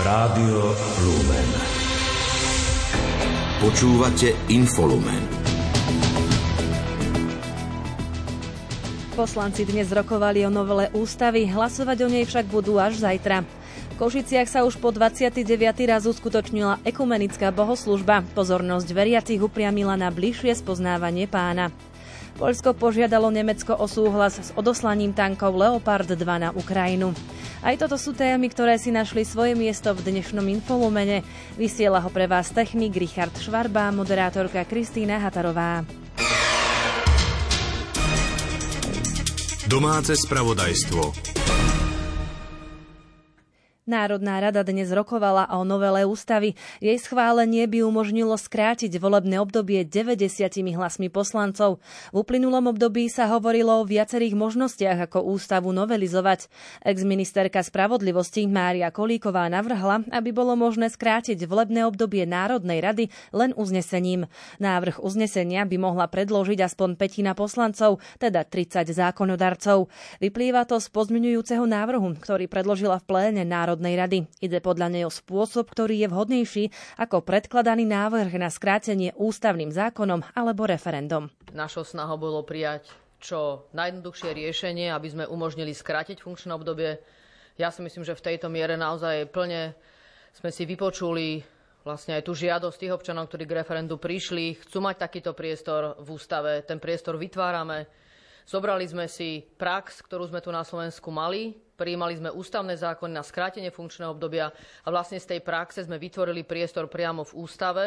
Rádio Lumen. Počúvate Infolumen. Poslanci dnes rokovali o novele ústavy, hlasovať o nej však budú až zajtra. V Košiciach sa už po 29. raz uskutočnila ekumenická bohoslužba. Pozornosť veriacich upriamila na bližšie spoznávanie pána. Poľsko požiadalo Nemecko o súhlas s odoslaním tankov Leopard 2 na Ukrajinu. Aj toto sú témy, ktoré si našli svoje miesto v dnešnom infolumene. Vysiela ho pre vás technik Richard Švarba, moderátorka Kristýna Hatarová. Domáce spravodajstvo. Národná rada dnes rokovala o novele ústavy. Jej schválenie by umožnilo skrátiť volebné obdobie 90 hlasmi poslancov. V uplynulom období sa hovorilo o viacerých možnostiach, ako ústavu novelizovať. Ex-ministerka spravodlivosti Mária Kolíková navrhla, aby bolo možné skrátiť volebné obdobie Národnej rady len uznesením. Návrh uznesenia by mohla predložiť aspoň petina poslancov, teda 30 zákonodarcov. Vyplýva to z pozmeňujúceho návrhu, ktorý predložila v pléne Národnej Národnej rady. Ide podľa nej o spôsob, ktorý je vhodnejší ako predkladaný návrh na skrátenie ústavným zákonom alebo referendum. Našou snahou bolo prijať čo najjednoduchšie riešenie, aby sme umožnili skrátiť funkčné obdobie. Ja si myslím, že v tejto miere naozaj plne sme si vypočuli vlastne aj tú žiadosť tých občanov, ktorí k referendu prišli, chcú mať takýto priestor v ústave. Ten priestor vytvárame. Zobrali sme si prax, ktorú sme tu na Slovensku mali, prijímali sme ústavné zákony na skrátenie funkčného obdobia a vlastne z tej praxe sme vytvorili priestor priamo v ústave.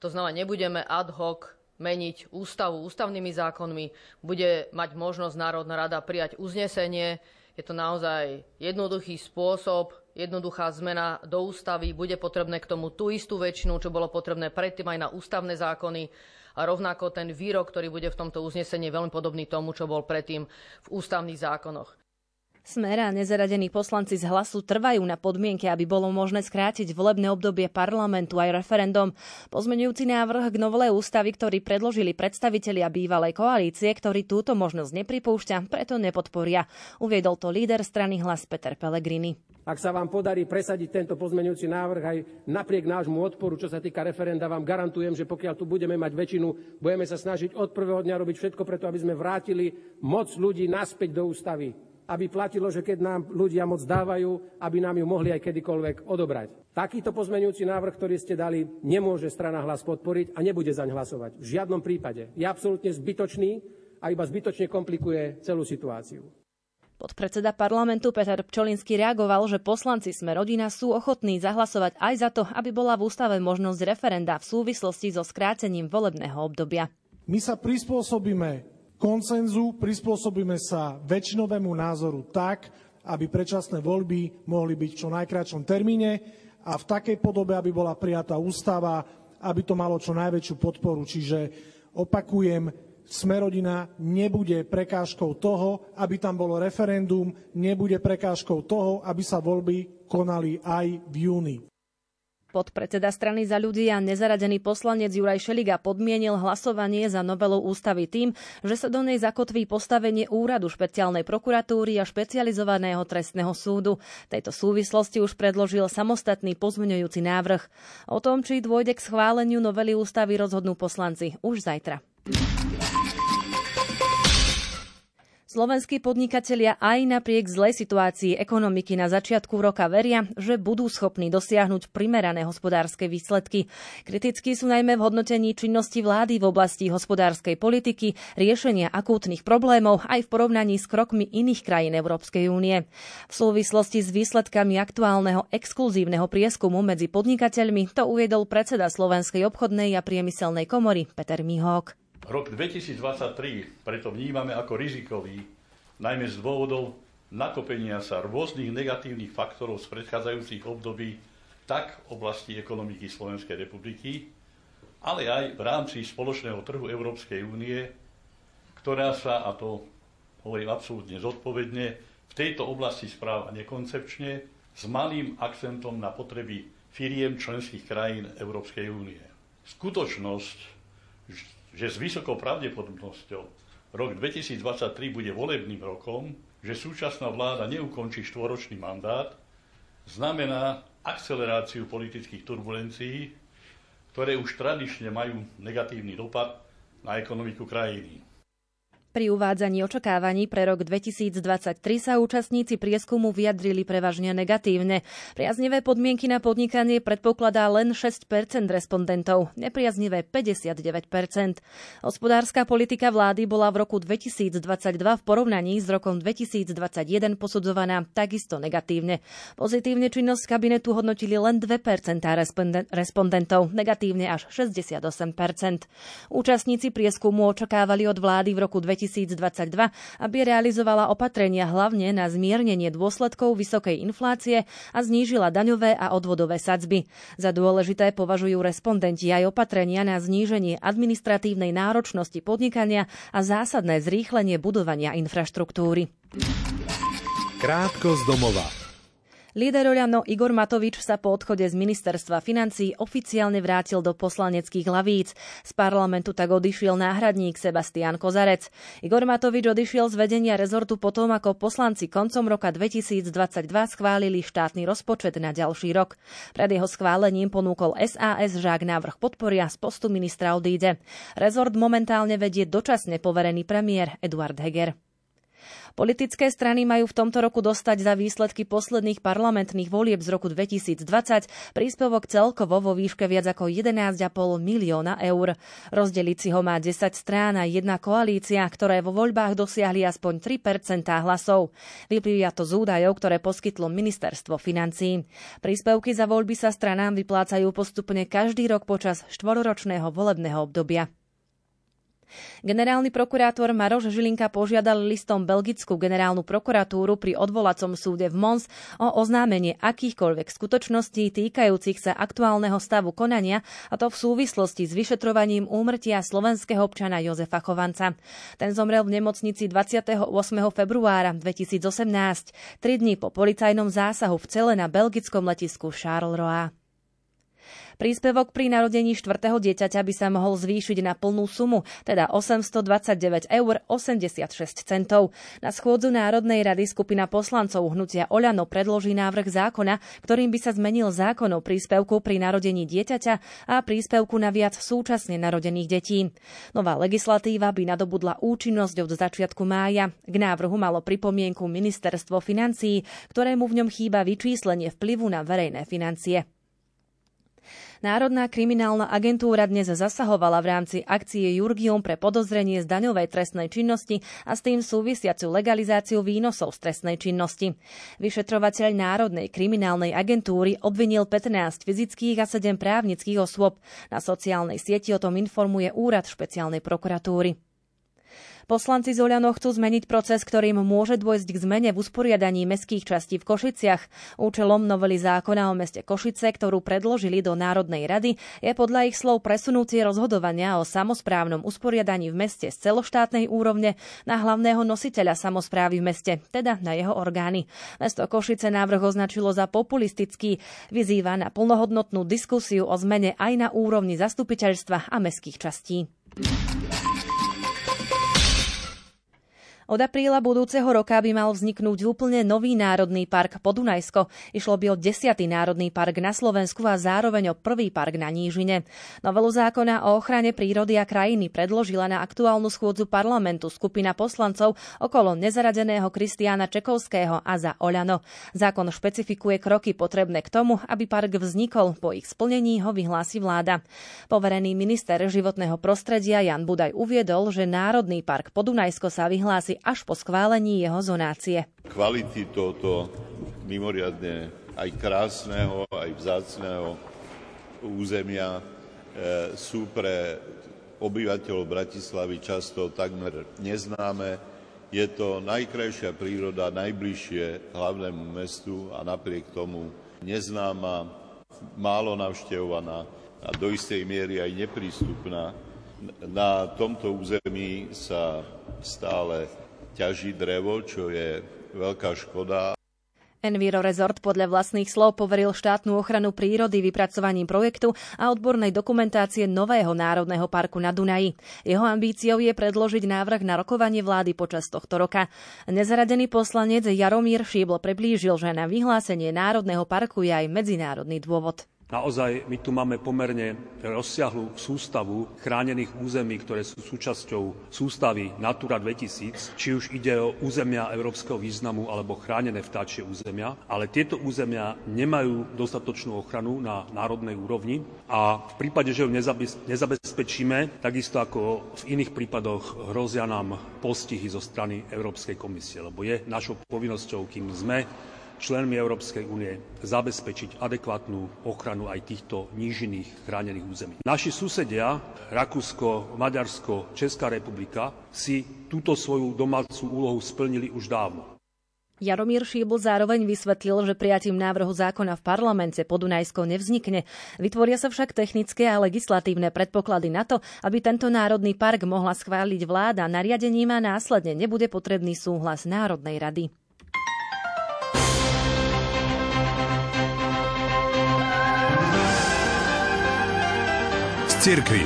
To znamená, nebudeme ad hoc meniť ústavu ústavnými zákonmi, bude mať možnosť Národná rada prijať uznesenie. Je to naozaj jednoduchý spôsob, jednoduchá zmena do ústavy. Bude potrebné k tomu tú istú väčšinu, čo bolo potrebné predtým aj na ústavné zákony a rovnako ten výrok, ktorý bude v tomto uznesení veľmi podobný tomu, čo bol predtým v ústavných zákonoch. Smer a nezaradení poslanci z hlasu trvajú na podmienke, aby bolo možné skrátiť volebné obdobie parlamentu aj referendum. Pozmenujúci návrh k novelej ústavy, ktorý predložili predstavitelia bývalej koalície, ktorý túto možnosť nepripúšťa, preto nepodporia. Uviedol to líder strany hlas Peter Pellegrini. Ak sa vám podarí presadiť tento pozmeňujúci návrh aj napriek nášmu odporu, čo sa týka referenda, vám garantujem, že pokiaľ tu budeme mať väčšinu, budeme sa snažiť od prvého dňa robiť všetko preto, aby sme vrátili moc ľudí naspäť do ústavy aby platilo, že keď nám ľudia moc dávajú, aby nám ju mohli aj kedykoľvek odobrať. Takýto pozmeňujúci návrh, ktorý ste dali, nemôže strana hlas podporiť a nebude zaň hlasovať. V žiadnom prípade. Je absolútne zbytočný a iba zbytočne komplikuje celú situáciu. Podpredseda parlamentu Peter Pčolinský reagoval, že poslanci Sme rodina sú ochotní zahlasovať aj za to, aby bola v ústave možnosť referenda v súvislosti so skrátením volebného obdobia. My sa prispôsobíme koncenzu, prispôsobíme sa väčšinovému názoru tak, aby predčasné voľby mohli byť v čo najkračšom termíne a v takej podobe, aby bola prijatá ústava, aby to malo čo najväčšiu podporu. Čiže opakujem, Smerodina nebude prekážkou toho, aby tam bolo referendum, nebude prekážkou toho, aby sa voľby konali aj v júni. Podpredseda strany za ľudí a nezaradený poslanec Juraj Šeliga podmienil hlasovanie za novelu ústavy tým, že sa do nej zakotví postavenie úradu špeciálnej prokuratúry a špecializovaného trestného súdu. Tejto súvislosti už predložil samostatný pozmeňujúci návrh. O tom, či dôjde k schváleniu novely ústavy, rozhodnú poslanci už zajtra. Slovenskí podnikatelia aj napriek zlej situácii ekonomiky na začiatku roka veria, že budú schopní dosiahnuť primerané hospodárske výsledky. Kritickí sú najmä v hodnotení činnosti vlády v oblasti hospodárskej politiky, riešenia akútnych problémov aj v porovnaní s krokmi iných krajín Európskej únie. V súvislosti s výsledkami aktuálneho exkluzívneho prieskumu medzi podnikateľmi to uviedol predseda Slovenskej obchodnej a priemyselnej komory Peter Mihok. Rok 2023 preto vnímame ako rizikový, najmä z dôvodov nakopenia sa rôznych negatívnych faktorov z predchádzajúcich období tak v oblasti ekonomiky Slovenskej republiky, ale aj v rámci spoločného trhu Európskej únie, ktorá sa, a to hovorím absolútne zodpovedne, v tejto oblasti správa nekoncepčne s malým akcentom na potreby firiem členských krajín Európskej únie. Skutočnosť, že s vysokou pravdepodobnosťou rok 2023 bude volebným rokom, že súčasná vláda neukončí štvoročný mandát znamená akceleráciu politických turbulencií, ktoré už tradične majú negatívny dopad na ekonomiku krajiny. Pri uvádzaní očakávaní pre rok 2023 sa účastníci prieskumu vyjadrili prevažne negatívne. Priaznivé podmienky na podnikanie predpokladá len 6% respondentov, nepriaznivé 59% Hospodárska politika vlády bola v roku 2022 v porovnaní s rokom 2021 posudzovaná takisto negatívne. Pozitívne činnosť kabinetu hodnotili len 2% respondentov, negatívne až 68% Účastníci prieskumu očakávali od vlády v roku 2022 2022, aby realizovala opatrenia hlavne na zmiernenie dôsledkov vysokej inflácie a znížila daňové a odvodové sadzby. Za dôležité považujú respondenti aj opatrenia na zníženie administratívnej náročnosti podnikania a zásadné zrýchlenie budovania infraštruktúry. Krátko z domova. Líder Oľano Igor Matovič sa po odchode z ministerstva financí oficiálne vrátil do poslaneckých hlavíc. Z parlamentu tak odišiel náhradník Sebastian Kozarec. Igor Matovič odišiel z vedenia rezortu potom, ako poslanci koncom roka 2022 schválili štátny rozpočet na ďalší rok. Pred jeho schválením ponúkol SAS, že ak návrh podporia, z postu ministra odíde. Rezort momentálne vedie dočasne poverený premiér Eduard Heger. Politické strany majú v tomto roku dostať za výsledky posledných parlamentných volieb z roku 2020 príspevok celkovo vo výške viac ako 11,5 milióna eur. Rozdeliť si ho má 10 strán a jedna koalícia, ktoré vo voľbách dosiahli aspoň 3% hlasov. Vyplýva to z údajov, ktoré poskytlo ministerstvo financí. Príspevky za voľby sa stranám vyplácajú postupne každý rok počas štvororočného volebného obdobia. Generálny prokurátor Maroš Žilinka požiadal listom Belgickú generálnu prokuratúru pri odvolacom súde v Mons o oznámenie akýchkoľvek skutočností týkajúcich sa aktuálneho stavu konania, a to v súvislosti s vyšetrovaním úmrtia slovenského občana Jozefa Chovanca. Ten zomrel v nemocnici 28. februára 2018, tri dní po policajnom zásahu v cele na belgickom letisku Charleroi. Príspevok pri narodení štvrtého dieťaťa by sa mohol zvýšiť na plnú sumu, teda 829 eur 86 centov. Na schôdzu Národnej rady skupina poslancov hnutia Oľano predloží návrh zákona, ktorým by sa zmenil zákon o príspevku pri narodení dieťaťa a príspevku na viac súčasne narodených detí. Nová legislatíva by nadobudla účinnosť od začiatku mája. K návrhu malo pripomienku ministerstvo financií, ktorému v ňom chýba vyčíslenie vplyvu na verejné financie. Národná kriminálna agentúra dnes zasahovala v rámci akcie Jurgium pre podozrenie z daňovej trestnej činnosti a s tým súvisiacu legalizáciu výnosov z trestnej činnosti. Vyšetrovateľ Národnej kriminálnej agentúry obvinil 15 fyzických a 7 právnických osôb. Na sociálnej sieti o tom informuje Úrad špeciálnej prokuratúry. Poslanci z Oľano chcú zmeniť proces, ktorým môže dôjsť k zmene v usporiadaní mestských častí v Košiciach. Účelom novely zákona o meste Košice, ktorú predložili do Národnej rady, je podľa ich slov presunúcie rozhodovania o samozprávnom usporiadaní v meste z celoštátnej úrovne na hlavného nositeľa samozprávy v meste, teda na jeho orgány. Mesto Košice návrh označilo za populistický, vyzýva na plnohodnotnú diskusiu o zmene aj na úrovni zastupiteľstva a mestských častí. Od apríla budúceho roka by mal vzniknúť úplne nový národný park Podunajsko. Išlo by o desiatý národný park na Slovensku a zároveň o prvý park na Nížine. Novelu zákona o ochrane prírody a krajiny predložila na aktuálnu schôdzu parlamentu skupina poslancov okolo nezaradeného Kristiána Čekovského a za Oľano. Zákon špecifikuje kroky potrebné k tomu, aby park vznikol. Po ich splnení ho vyhlási vláda. Poverený minister životného prostredia Jan Budaj uviedol, že Národný park Podunajsko sa vyhlási veci až po schválení jeho zonácie. Kvality tohoto mimoriadne aj krásneho, aj vzácného územia e, sú pre obyvateľov Bratislavy často takmer neznáme. Je to najkrajšia príroda najbližšie hlavnému mestu a napriek tomu neznáma, málo navštevovaná a do istej miery aj neprístupná. Na tomto území sa stále ťaží drevo, čo je veľká škoda. Enviro Resort podľa vlastných slov poveril štátnu ochranu prírody vypracovaním projektu a odbornej dokumentácie nového národného parku na Dunaji. Jeho ambíciou je predložiť návrh na rokovanie vlády počas tohto roka. Nezaradený poslanec Jaromír Šíbl priblížil, že na vyhlásenie národného parku je aj medzinárodný dôvod. Naozaj my tu máme pomerne rozsiahlu sústavu chránených území, ktoré sú súčasťou sústavy Natura 2000, či už ide o územia európskeho významu alebo chránené vtáčie územia, ale tieto územia nemajú dostatočnú ochranu na národnej úrovni a v prípade, že ju nezabezpečíme, takisto ako v iných prípadoch hrozia nám postihy zo strany Európskej komisie, lebo je našou povinnosťou, kým sme členmi Európskej únie zabezpečiť adekvátnu ochranu aj týchto nížiných chránených území. Naši susedia, Rakúsko, Maďarsko, Česká republika, si túto svoju domácu úlohu splnili už dávno. Jaromír Šíbl zároveň vysvetlil, že prijatím návrhu zákona v parlamente Podunajsko nevznikne. Vytvoria sa však technické a legislatívne predpoklady na to, aby tento národný park mohla schváliť vláda nariadením a následne nebude potrebný súhlas Národnej rady. Cirkvi.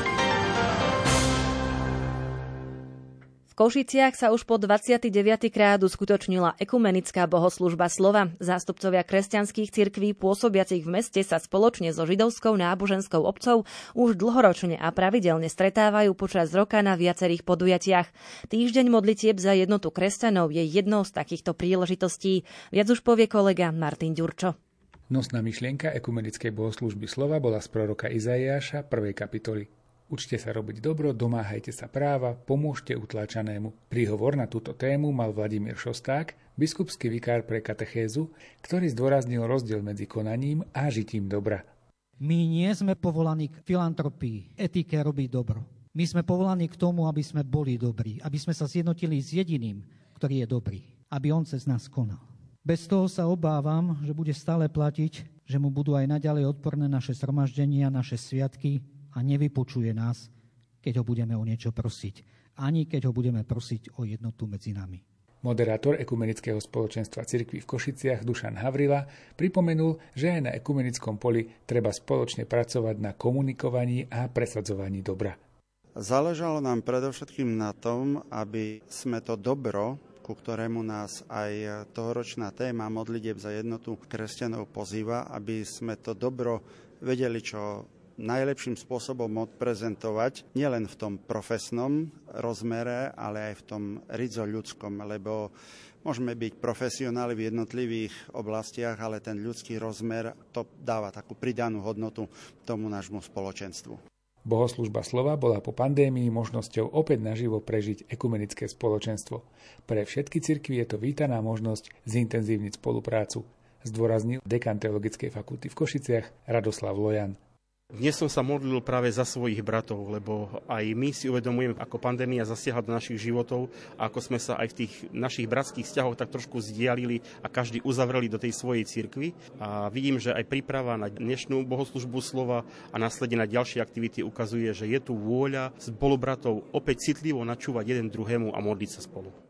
V Košiciach sa už po 29. krát uskutočnila ekumenická bohoslužba slova. Zástupcovia kresťanských cirkví pôsobiacich v meste sa spoločne so židovskou náboženskou obcov už dlhoročne a pravidelne stretávajú počas roka na viacerých podujatiach. Týždeň modlitieb za jednotu kresťanov je jednou z takýchto príležitostí. Viac už povie kolega Martin Ďurčo. Nosná myšlienka ekumenickej bohoslužby slova bola z proroka Izaiáša 1. kapitoly. Učte sa robiť dobro, domáhajte sa práva, pomôžte utláčanému. Príhovor na túto tému mal Vladimír Šosták, biskupský vikár pre katechézu, ktorý zdôraznil rozdiel medzi konaním a žitím dobra. My nie sme povolaní k filantropii, etike robiť dobro. My sme povolaní k tomu, aby sme boli dobrí, aby sme sa zjednotili s jediným, ktorý je dobrý, aby on cez nás konal. Bez toho sa obávam, že bude stále platiť, že mu budú aj naďalej odporné naše zhromaždenia, naše sviatky a nevypočuje nás, keď ho budeme o niečo prosiť. Ani keď ho budeme prosiť o jednotu medzi nami. Moderátor Ekumenického spoločenstva cirkvi v Košiciach Dušan Havrila pripomenul, že aj na ekumenickom poli treba spoločne pracovať na komunikovaní a presadzovaní dobra. Záležalo nám predovšetkým na tom, aby sme to dobro, ku ktorému nás aj tohoročná téma modlitieb za jednotu kresťanov pozýva, aby sme to dobro vedeli čo najlepším spôsobom odprezentovať, nielen v tom profesnom rozmere, ale aj v tom rizo ľudskom, lebo môžeme byť profesionáli v jednotlivých oblastiach, ale ten ľudský rozmer to dáva takú pridanú hodnotu tomu nášmu spoločenstvu. Bohoslužba slova bola po pandémii možnosťou opäť naživo prežiť ekumenické spoločenstvo. Pre všetky cirkvy je to vítaná možnosť zintenzívniť spoluprácu, zdôraznil dekan Teologickej fakulty v Košiciach Radoslav Lojan. Dnes som sa modlil práve za svojich bratov, lebo aj my si uvedomujeme, ako pandémia zasiahla do našich životov a ako sme sa aj v tých našich bratských vzťahoch tak trošku zdialili a každý uzavreli do tej svojej cirkvi. A vidím, že aj príprava na dnešnú bohoslužbu slova a následne na ďalšie aktivity ukazuje, že je tu vôľa spolubratov opäť citlivo načúvať jeden druhému a modliť sa spolu.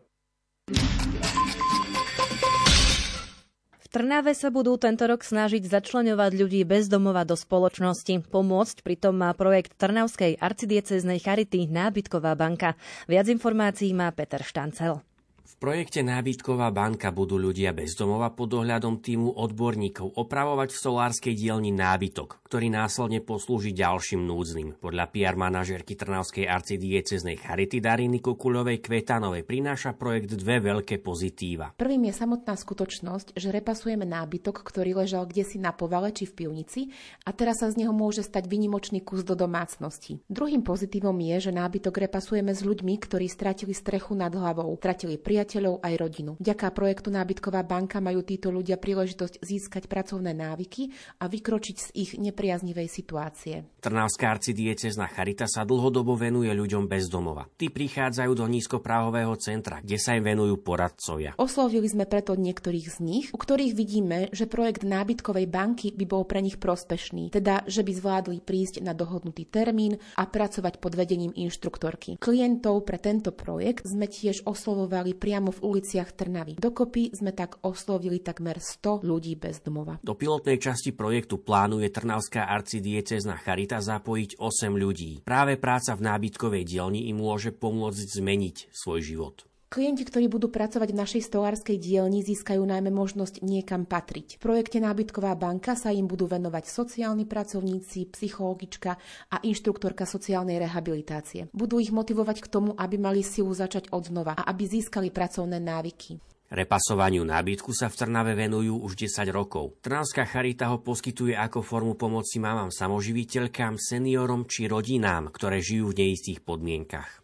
Trnave sa budú tento rok snažiť začleňovať ľudí bez domova do spoločnosti. Pomôcť pritom má projekt Trnavskej arcidieceznej charity Nábytková banka. Viac informácií má Peter Štancel projekte Nábytková banka budú ľudia bez domova pod dohľadom týmu odborníkov opravovať v solárskej dielni nábytok, ktorý následne poslúži ďalším núdznym. Podľa PR manažerky Trnavskej arcidieceznej Charity Dariny Kukuľovej Kvetanovej prináša projekt dve veľké pozitíva. Prvým je samotná skutočnosť, že repasujeme nábytok, ktorý ležal kde si na povale či v pivnici a teraz sa z neho môže stať vynimočný kus do domácnosti. Druhým pozitívom je, že nábytok repasujeme s ľuďmi, ktorí stratili strechu nad hlavou, stratili priateľ priateľov aj rodinu. Vďaka projektu Nábytková banka majú títo ľudia príležitosť získať pracovné návyky a vykročiť z ich nepriaznivej situácie. Trnavská arcidiecezna Charita sa dlhodobo venuje ľuďom bez domova. Tí prichádzajú do nízkopráhového centra, kde sa im venujú poradcovia. Oslovili sme preto niektorých z nich, u ktorých vidíme, že projekt Nábytkovej banky by bol pre nich prospešný, teda že by zvládli prísť na dohodnutý termín a pracovať pod vedením inštruktorky. Klientov pre tento projekt sme tiež oslovovali pri priamo v uliciach Trnavy. Dokopy sme tak oslovili takmer 100 ľudí bez domova. Do pilotnej časti projektu plánuje Trnavská arcidiecezna Charita zapojiť 8 ľudí. Práve práca v nábytkovej dielni im môže pomôcť zmeniť svoj život. Klienti, ktorí budú pracovať v našej stolárskej dielni, získajú najmä možnosť niekam patriť. V projekte Nábytková banka sa im budú venovať sociálni pracovníci, psychologička a inštruktorka sociálnej rehabilitácie. Budú ich motivovať k tomu, aby mali silu začať od znova a aby získali pracovné návyky. Repasovaniu nábytku sa v Trnave venujú už 10 rokov. Trnavská charita ho poskytuje ako formu pomoci mamám samoživiteľkám, seniorom či rodinám, ktoré žijú v neistých podmienkach.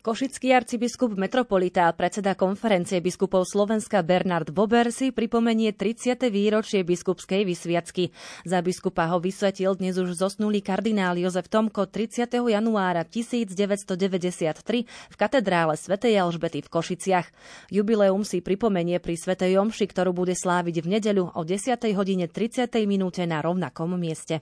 Košický arcibiskup metropolita a predseda konferencie biskupov Slovenska Bernard Bober si pripomenie 30. výročie biskupskej vysviacky. Za biskupa ho vysvetil dnes už zosnulý kardinál Jozef Tomko 30. januára 1993 v katedrále svätej Alžbety v Košiciach. Jubileum si pripomenie pri svätej Omši, ktorú bude sláviť v nedeľu o 10. hodine 30. minúte na rovnakom mieste.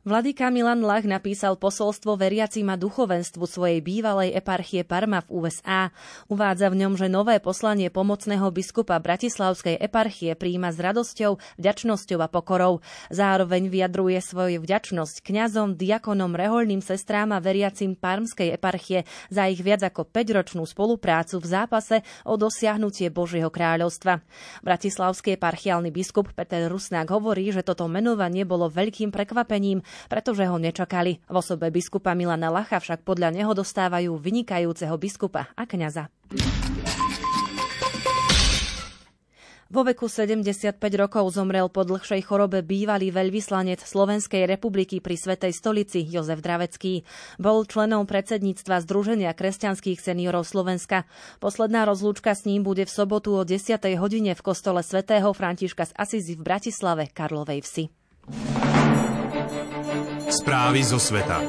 Vladyka Milan Lach napísal posolstvo veriacim a duchovenstvu svojej bývalej eparchie Parma v USA. Uvádza v ňom, že nové poslanie pomocného biskupa Bratislavskej eparchie príjima s radosťou, vďačnosťou a pokorou. Zároveň vyjadruje svoju vďačnosť kňazom, diakonom, reholným sestrám a veriacim Parmskej eparchie za ich viac ako 5-ročnú spoluprácu v zápase o dosiahnutie Božieho kráľovstva. Bratislavský eparchiálny biskup Peter Rusnák hovorí, že toto menovanie bolo veľkým prekvapením, pretože ho nečakali. V osobe biskupa Milana Lacha však podľa neho dostávajú vynikajúceho biskupa a kňaza. Vo veku 75 rokov zomrel po dlhšej chorobe bývalý veľvyslanec Slovenskej republiky pri Svetej stolici Jozef Dravecký. Bol členom predsedníctva Združenia kresťanských seniorov Slovenska. Posledná rozlúčka s ním bude v sobotu o 10. hodine v kostole svätého Františka z Asizi v Bratislave Karlovej Vsi. Správy zo sveta.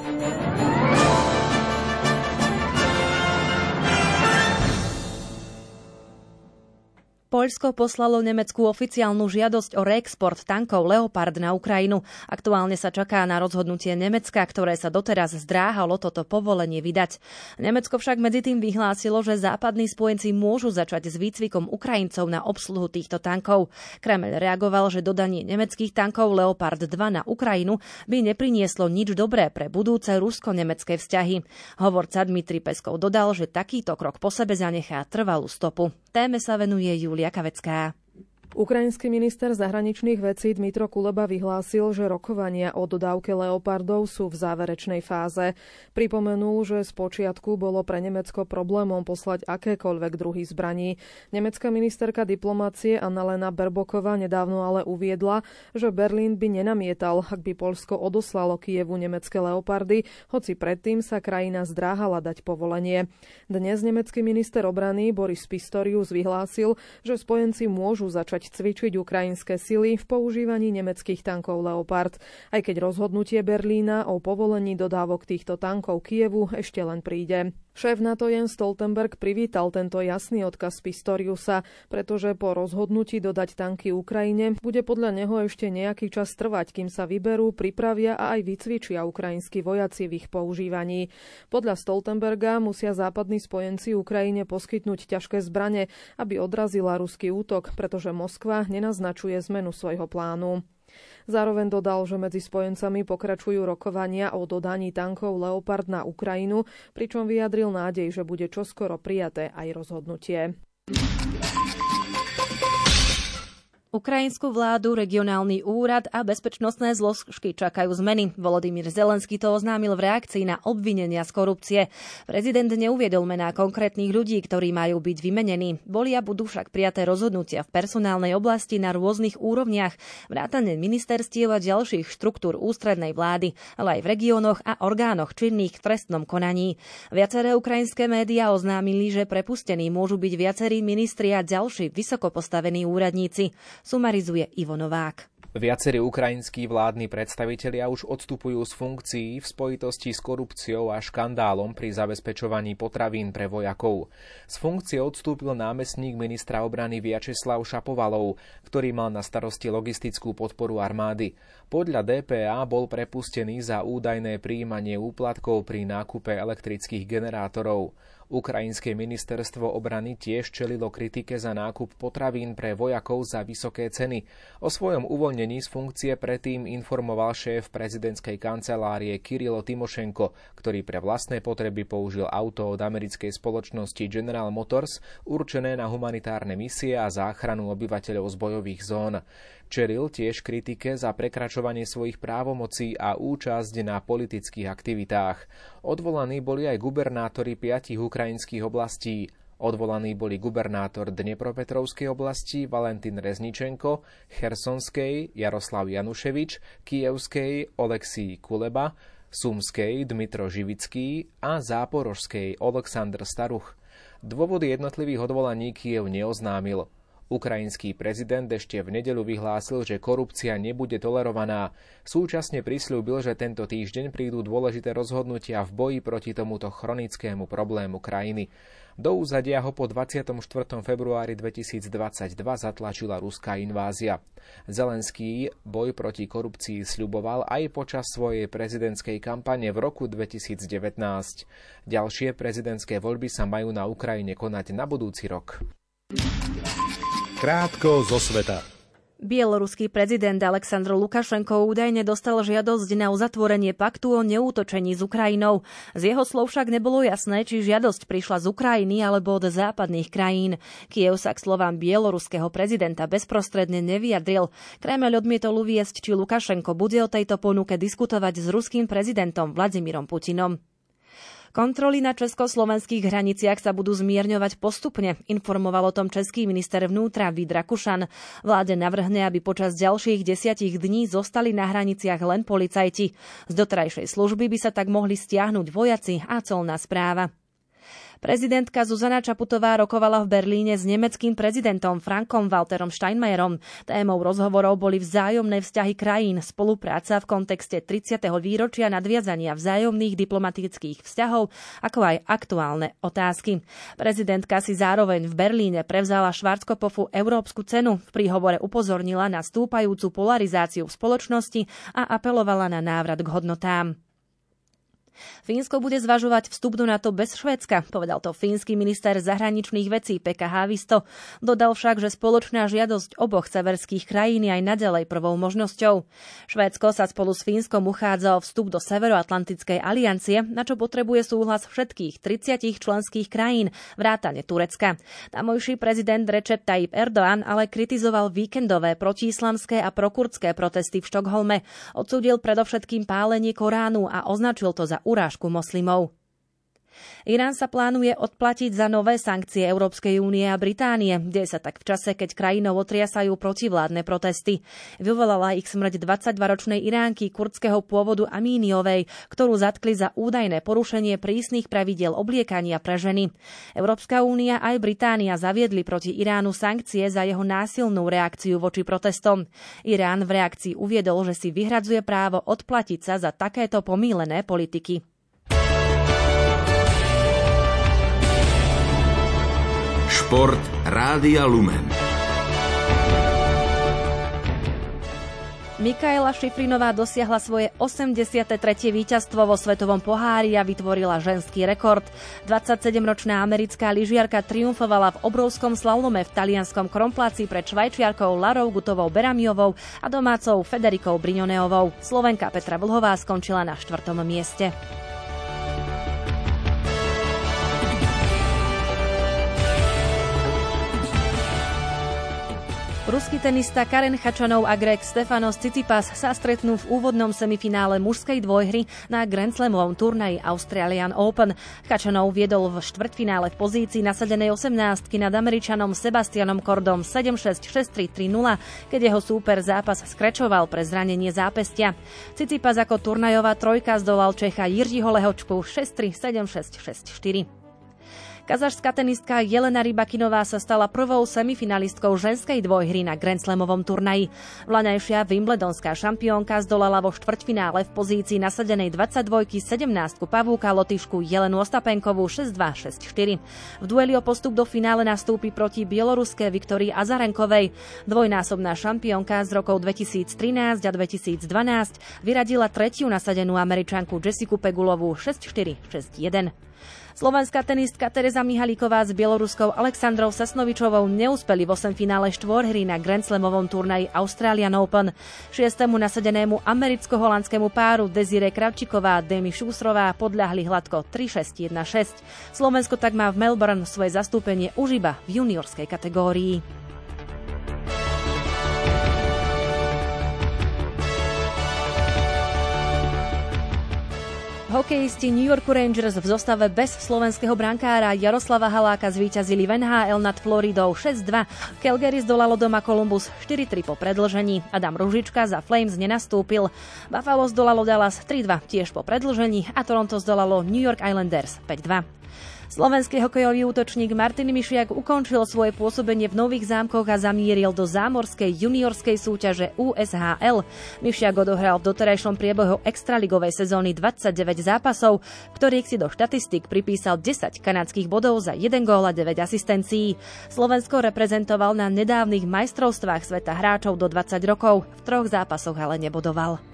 Poľsko poslalo Nemecku oficiálnu žiadosť o reexport tankov Leopard na Ukrajinu. Aktuálne sa čaká na rozhodnutie Nemecka, ktoré sa doteraz zdráhalo toto povolenie vydať. Nemecko však medzi tým vyhlásilo, že západní spojenci môžu začať s výcvikom Ukrajincov na obsluhu týchto tankov. Kreml reagoval, že dodanie nemeckých tankov Leopard 2 na Ukrajinu by neprinieslo nič dobré pre budúce rusko-nemecké vzťahy. Hovorca Dmitri Peskov dodal, že takýto krok po sebe zanechá trvalú stopu. Téme sa venuje Julia Kavecká. Ukrajinský minister zahraničných vecí Dmitro Kuleba vyhlásil, že rokovania o dodávke leopardov sú v záverečnej fáze. Pripomenul, že z počiatku bolo pre Nemecko problémom poslať akékoľvek druhy zbraní. Nemecká ministerka diplomácie Annalena Berboková nedávno ale uviedla, že Berlín by nenamietal, ak by Polsko odoslalo Kievu nemecké leopardy, hoci predtým sa krajina zdráhala dať povolenie. Dnes nemecký minister obrany Boris Pistorius vyhlásil, že spojenci môžu začať začať cvičiť ukrajinské sily v používaní nemeckých tankov Leopard, aj keď rozhodnutie Berlína o povolení dodávok týchto tankov Kievu ešte len príde. Šéf NATO Jens Stoltenberg privítal tento jasný odkaz Pistoriusa, pretože po rozhodnutí dodať tanky Ukrajine bude podľa neho ešte nejaký čas trvať, kým sa vyberú, pripravia a aj vycvičia ukrajinskí vojaci v ich používaní. Podľa Stoltenberga musia západní spojenci Ukrajine poskytnúť ťažké zbrane, aby odrazila ruský útok, pretože Moskva nenaznačuje zmenu svojho plánu. Zároveň dodal, že medzi spojencami pokračujú rokovania o dodaní tankov Leopard na Ukrajinu, pričom vyjadril nádej, že bude čoskoro prijaté aj rozhodnutie. Ukrajinskú vládu, regionálny úrad a bezpečnostné zložky čakajú zmeny. Volodymyr Zelenský to oznámil v reakcii na obvinenia z korupcie. Prezident neuviedol mená konkrétnych ľudí, ktorí majú byť vymenení. Boli a budú však prijaté rozhodnutia v personálnej oblasti na rôznych úrovniach, vrátane ministerstiev a ďalších štruktúr ústrednej vlády, ale aj v regiónoch a orgánoch činných v trestnom konaní. Viaceré ukrajinské médiá oznámili, že prepustení môžu byť viacerí ministri a ďalší vysoko postavení úradníci. Sumarizuje Ivo Novák. Viacerí ukrajinskí vládni predstavitelia už odstupujú z funkcií v spojitosti s korupciou a škandálom pri zabezpečovaní potravín pre vojakov. Z funkcie odstúpil námestník ministra obrany Viačeslav Šapovalov, ktorý mal na starosti logistickú podporu armády. Podľa DPA bol prepustený za údajné príjmanie úplatkov pri nákupe elektrických generátorov. Ukrajinské ministerstvo obrany tiež čelilo kritike za nákup potravín pre vojakov za vysoké ceny. O svojom uvoľnení z funkcie predtým informoval šéf prezidentskej kancelárie Kirilo Timošenko, ktorý pre vlastné potreby použil auto od americkej spoločnosti General Motors určené na humanitárne misie a záchranu obyvateľov z bojových zón. Čelil tiež kritike za prekračovanie svojich právomocí a účasť na politických aktivitách. Odvolaní boli aj gubernátori piatich ukrajinských oblastí. Odvolaní boli gubernátor Dnepropetrovskej oblasti Valentín Rezničenko, Chersonskej Jaroslav Januševič, Kijevskej Oleksij Kuleba, Sumskej Dmitro Živický a Záporožskej Oleksandr Staruch. Dôvody jednotlivých odvolaní Kiev neoznámil. Ukrajinský prezident ešte v nedelu vyhlásil, že korupcia nebude tolerovaná. Súčasne prislúbil, že tento týždeň prídu dôležité rozhodnutia v boji proti tomuto chronickému problému krajiny. Do úzadia ho po 24. februári 2022 zatlačila ruská invázia. Zelenský boj proti korupcii sľuboval aj počas svojej prezidentskej kampane v roku 2019. Ďalšie prezidentské voľby sa majú na Ukrajine konať na budúci rok. Krátko zo sveta. Bieloruský prezident Aleksandr Lukašenko údajne dostal žiadosť na uzatvorenie paktu o neútočení s Ukrajinou. Z jeho slov však nebolo jasné, či žiadosť prišla z Ukrajiny alebo od západných krajín. Kiev sa k slovám bieloruského prezidenta bezprostredne nevyjadril. Kreml odmietol uviesť, či Lukašenko bude o tejto ponuke diskutovať s ruským prezidentom Vladimírom Putinom. Kontroly na československých hraniciach sa budú zmierňovať postupne, informoval o tom český minister vnútra Vít Rakušan. Vláde navrhne, aby počas ďalších desiatich dní zostali na hraniciach len policajti. Z dotrajšej služby by sa tak mohli stiahnuť vojaci a colná správa. Prezidentka Zuzana Čaputová rokovala v Berlíne s nemeckým prezidentom Frankom Walterom Steinmeierom. Témou rozhovorov boli vzájomné vzťahy krajín, spolupráca v kontexte 30. výročia nadviazania vzájomných diplomatických vzťahov, ako aj aktuálne otázky. Prezidentka si zároveň v Berlíne prevzala Švarckopofu Európsku cenu. V príhovore upozornila na stúpajúcu polarizáciu v spoločnosti a apelovala na návrat k hodnotám. Fínsko bude zvažovať vstup do NATO bez Švédska, povedal to fínsky minister zahraničných vecí Pekka Haavisto. Dodal však, že spoločná žiadosť oboch severských krajín je aj nadalej prvou možnosťou. Švédsko sa spolu s Fínskom uchádza o vstup do Severoatlantickej aliancie, na čo potrebuje súhlas všetkých 30 členských krajín, vrátane Turecka. Tamojší prezident Recep Tayyip Erdoğan ale kritizoval víkendové protiislamské a prokurdské protesty v Štokholme. Odsúdil predovšetkým pálenie Koránu a označil to za urážku moslimov. Irán sa plánuje odplatiť za nové sankcie Európskej únie a Británie. Deje sa tak v čase, keď krajinou otriasajú protivládne protesty. Vyvolala ich smrť 22-ročnej Iránky kurdského pôvodu Amíniovej, ktorú zatkli za údajné porušenie prísnych pravidiel obliekania pre ženy. Európska únia aj Británia zaviedli proti Iránu sankcie za jeho násilnú reakciu voči protestom. Irán v reakcii uviedol, že si vyhradzuje právo odplatiť sa za takéto pomílené politiky. Šport Rádia Lumen. Mikaela Šifrinová dosiahla svoje 83. víťazstvo vo Svetovom pohári a vytvorila ženský rekord. 27-ročná americká lyžiarka triumfovala v obrovskom slalome v talianskom krompláci pred švajčiarkou Larou Gutovou Beramiovou a domácou Federikou Brignoneovou. Slovenka Petra Vlhová skončila na štvrtom mieste. Ruský tenista Karen Chačanov a Greg Stefanos Tsitsipas sa stretnú v úvodnom semifinále mužskej dvojhry na Grand Slamovom turnaji Australian Open. Chačanov viedol v štvrtfinále v pozícii nasadenej 18 nad Američanom Sebastianom Kordom 7-6, 6-3, 3-0, keď jeho súper zápas skrečoval pre zranenie zápestia. Tsitsipas ako turnajová trojka zdolal Čecha Jiřího Lehočku 6-3, 7-6, 6-4. Kazašská tenistka Jelena Rybakinová sa stala prvou semifinalistkou ženskej dvojhry na Grand Slamovom turnaji. Vlaňajšia Wimbledonská šampiónka zdolala vo štvrťfinále v pozícii nasadenej 22 17 pavúka Lotyšku Jelenu Ostapenkovú 6-2, 6-4. V dueli o postup do finále nastúpi proti bieloruské Viktorii Azarenkovej. Dvojnásobná šampiónka z rokov 2013 a 2012 vyradila tretiu nasadenú američanku Jessiku Pegulovú 6-4, 6-1. Slovenská tenistka Teresa Mihalíková s bieloruskou Aleksandrou Sasnovičovou neúspeli v 8 finále štvorhry na Grand Slamovom turnaji Australian Open. Šiestému nasadenému americko-holandskému páru Desire Kravčiková a Demi Šúsrová podľahli hladko 3-6-1-6. Slovensko tak má v Melbourne svoje zastúpenie už iba v juniorskej kategórii. Hokejisti New York Rangers v zostave bez slovenského brankára Jaroslava Haláka zvíťazili v NHL nad Floridou 6-2. Calgary zdolalo doma Columbus 4-3 po predlžení. Adam Ružička za Flames nenastúpil. Buffalo zdolalo Dallas 3-2 tiež po predlžení a Toronto zdolalo New York Islanders 5-2. Slovenský hokejový útočník Martin Mišiak ukončil svoje pôsobenie v Nových zámkoch a zamieril do zámorskej juniorskej súťaže USHL. Mišiak odohral v doterajšom priebehu extraligovej sezóny 29 zápasov, ktorých si do štatistik pripísal 10 kanadských bodov za 1 gól a 9 asistencií. Slovensko reprezentoval na nedávnych majstrovstvách sveta hráčov do 20 rokov, v troch zápasoch ale nebodoval.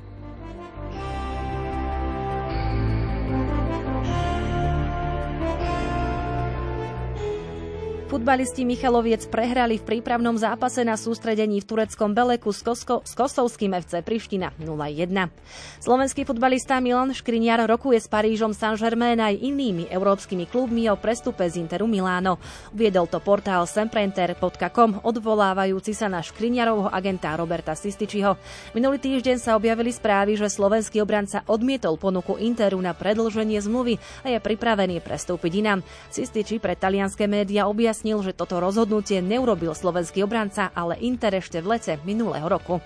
Futbalisti Michaloviec prehrali v prípravnom zápase na sústredení v tureckom Beleku s, Kosko, s Kosovským FC Priština 0-1. Slovenský futbalista Milan Škriniar rokuje s Parížom Saint-Germain aj inými európskymi klubmi o prestupe z Interu Miláno. Uviedol to portál semprenter.com, odvolávajúci sa na Škriniarovho agenta Roberta Sističiho. Minulý týždeň sa objavili správy, že slovenský obranca odmietol ponuku Interu na predlženie zmluvy a je pripravený prestúpiť inám. Sističi pre talianské médiá objasnil, objasnil, že toto rozhodnutie neurobil slovenský obranca, ale Inter ešte v lete minulého roku.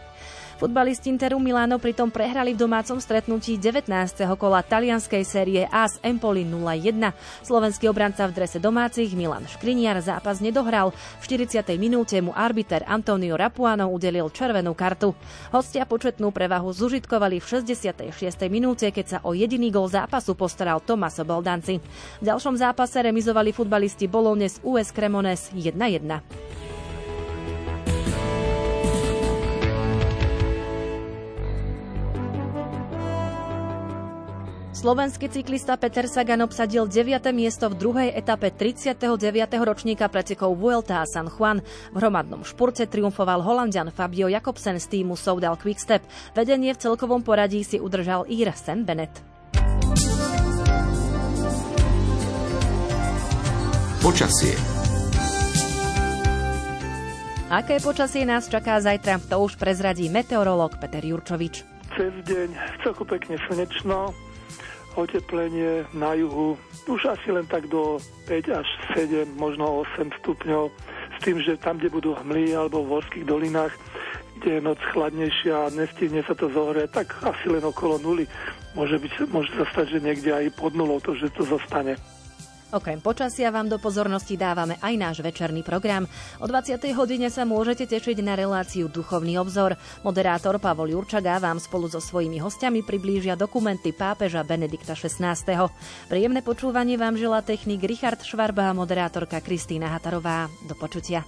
Futbalisti Interu Milano pritom prehrali v domácom stretnutí 19. kola talianskej série A s Empoli 0-1. Slovenský obranca v drese domácich Milan Škriniar zápas nedohral. V 40. minúte mu arbiter Antonio Rapuano udelil červenú kartu. Hostia početnú prevahu zužitkovali v 66. minúte, keď sa o jediný gol zápasu postaral Tomaso Boldanci. V ďalšom zápase remizovali futbalisti Bologna z US Cremones 1-1. Slovenský cyklista Peter Sagan obsadil 9. miesto v druhej etape 39. ročníka pretekov Vuelta a San Juan. V hromadnom špurte triumfoval holandian Fabio Jakobsen z týmu Soudal Quickstep. Vedenie v celkovom poradí si udržal Ír Sen Bennett. Počasie Aké počasie nás čaká zajtra, to už prezradí meteorológ Peter Jurčovič. Cez deň celku pekne slnečno, oteplenie na juhu už asi len tak do 5 až 7, možno 8 stupňov, s tým, že tam, kde budú hmly alebo v horských dolinách, kde je noc chladnejšia a nestihne sa to zohrieť, tak asi len okolo nuly. Môže, byť, môže sa stať, že niekde aj pod nulou to, že to zostane. Okrem počasia vám do pozornosti dávame aj náš večerný program. O 20. hodine sa môžete tešiť na reláciu Duchovný obzor. Moderátor Pavol Jurčaga vám spolu so svojimi hostiami priblížia dokumenty pápeža Benedikta XVI. Príjemné počúvanie vám želá technik Richard Švarba a moderátorka Kristýna Hatarová. Do počutia.